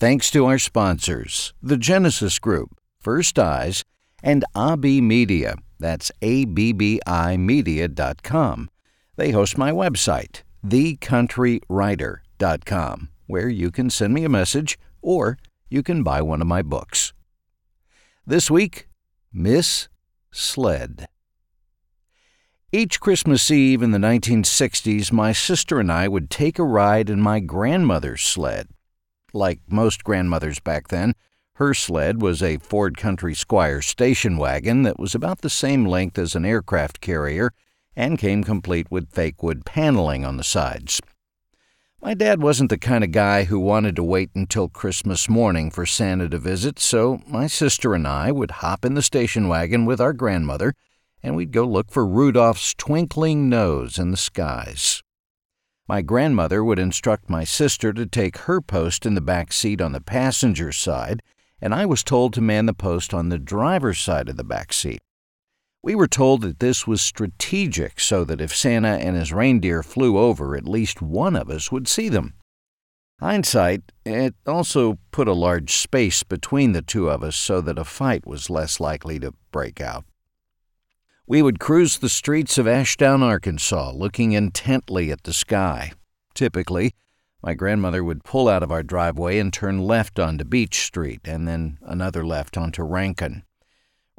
Thanks to our sponsors, the Genesis Group, First Eyes, and Abbi Media. That's A-B-B-I Media.com. They host my website, thecountrywriter.com, where you can send me a message or you can buy one of my books. This week, Miss Sled. Each Christmas Eve in the 1960s, my sister and I would take a ride in my grandmother's sled. Like most grandmothers back then, her sled was a Ford Country Squire station wagon that was about the same length as an aircraft carrier and came complete with fake wood paneling on the sides. My dad wasn't the kind of guy who wanted to wait until Christmas morning for Santa to visit, so my sister and I would hop in the station wagon with our grandmother and we'd go look for Rudolph's twinkling nose in the skies. My grandmother would instruct my sister to take her post in the back seat on the passenger side, and I was told to man the post on the driver's side of the back seat. We were told that this was strategic so that if Santa and his reindeer flew over, at least one of us would see them. Hindsight, it also put a large space between the two of us so that a fight was less likely to break out. We would cruise the streets of Ashdown, Arkansas, looking intently at the sky. Typically, my grandmother would pull out of our driveway and turn left onto Beach Street, and then another left onto Rankin.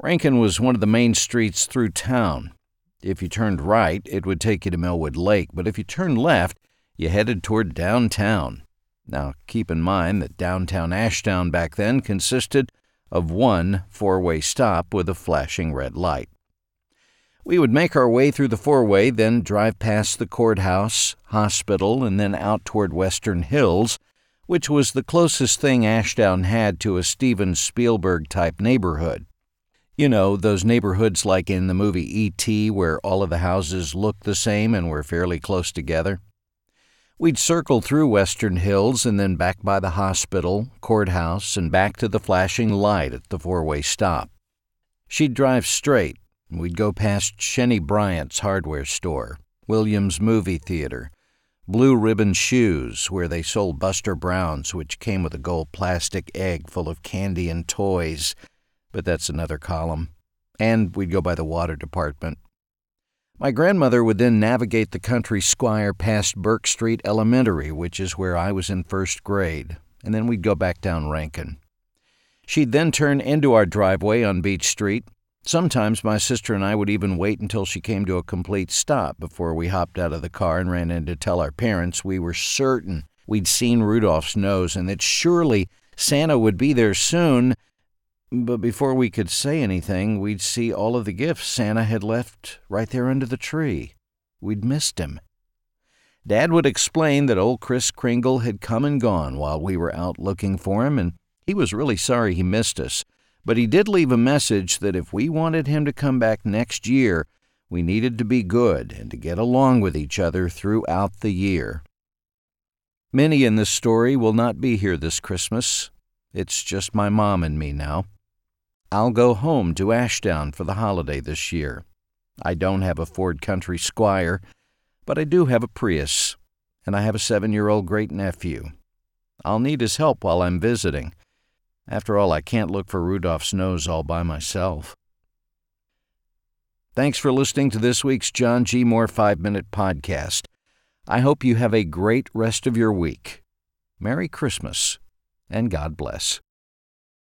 Rankin was one of the main streets through town. If you turned right, it would take you to Millwood Lake, but if you turned left, you headed toward downtown. Now, keep in mind that downtown Ashdown back then consisted of one four way stop with a flashing red light. We would make our way through the four way, then drive past the courthouse, hospital, and then out toward Western Hills, which was the closest thing Ashdown had to a Steven Spielberg type neighborhood. You know, those neighborhoods like in the movie E.T., where all of the houses looked the same and were fairly close together. We'd circle through Western Hills and then back by the hospital, courthouse, and back to the flashing light at the four way stop. She'd drive straight, We'd go past Shenny Bryant's hardware store, Williams Movie Theater, Blue Ribbon Shoes, where they sold Buster Browns, which came with a gold plastic egg full of candy and toys, but that's another column. And we'd go by the water department. My grandmother would then navigate the country squire past Burke Street Elementary, which is where I was in first grade, and then we'd go back down Rankin. She'd then turn into our driveway on Beach Street, Sometimes my sister and I would even wait until she came to a complete stop before we hopped out of the car and ran in to tell our parents we were certain we'd seen Rudolph's nose and that surely Santa would be there soon. But before we could say anything, we'd see all of the gifts Santa had left right there under the tree. We'd missed him. Dad would explain that old Kris Kringle had come and gone while we were out looking for him, and he was really sorry he missed us. But he did leave a message that if we wanted him to come back next year, we needed to be good and to get along with each other throughout the year. Many in this story will not be here this Christmas. It's just my mom and me now. I'll go home to Ashdown for the holiday this year. I don't have a Ford Country Squire, but I do have a Prius, and I have a seven year old great nephew. I'll need his help while I'm visiting. After all, I can't look for Rudolph's nose all by myself. Thanks for listening to this week's John G. Moore 5 Minute Podcast. I hope you have a great rest of your week. Merry Christmas, and God bless.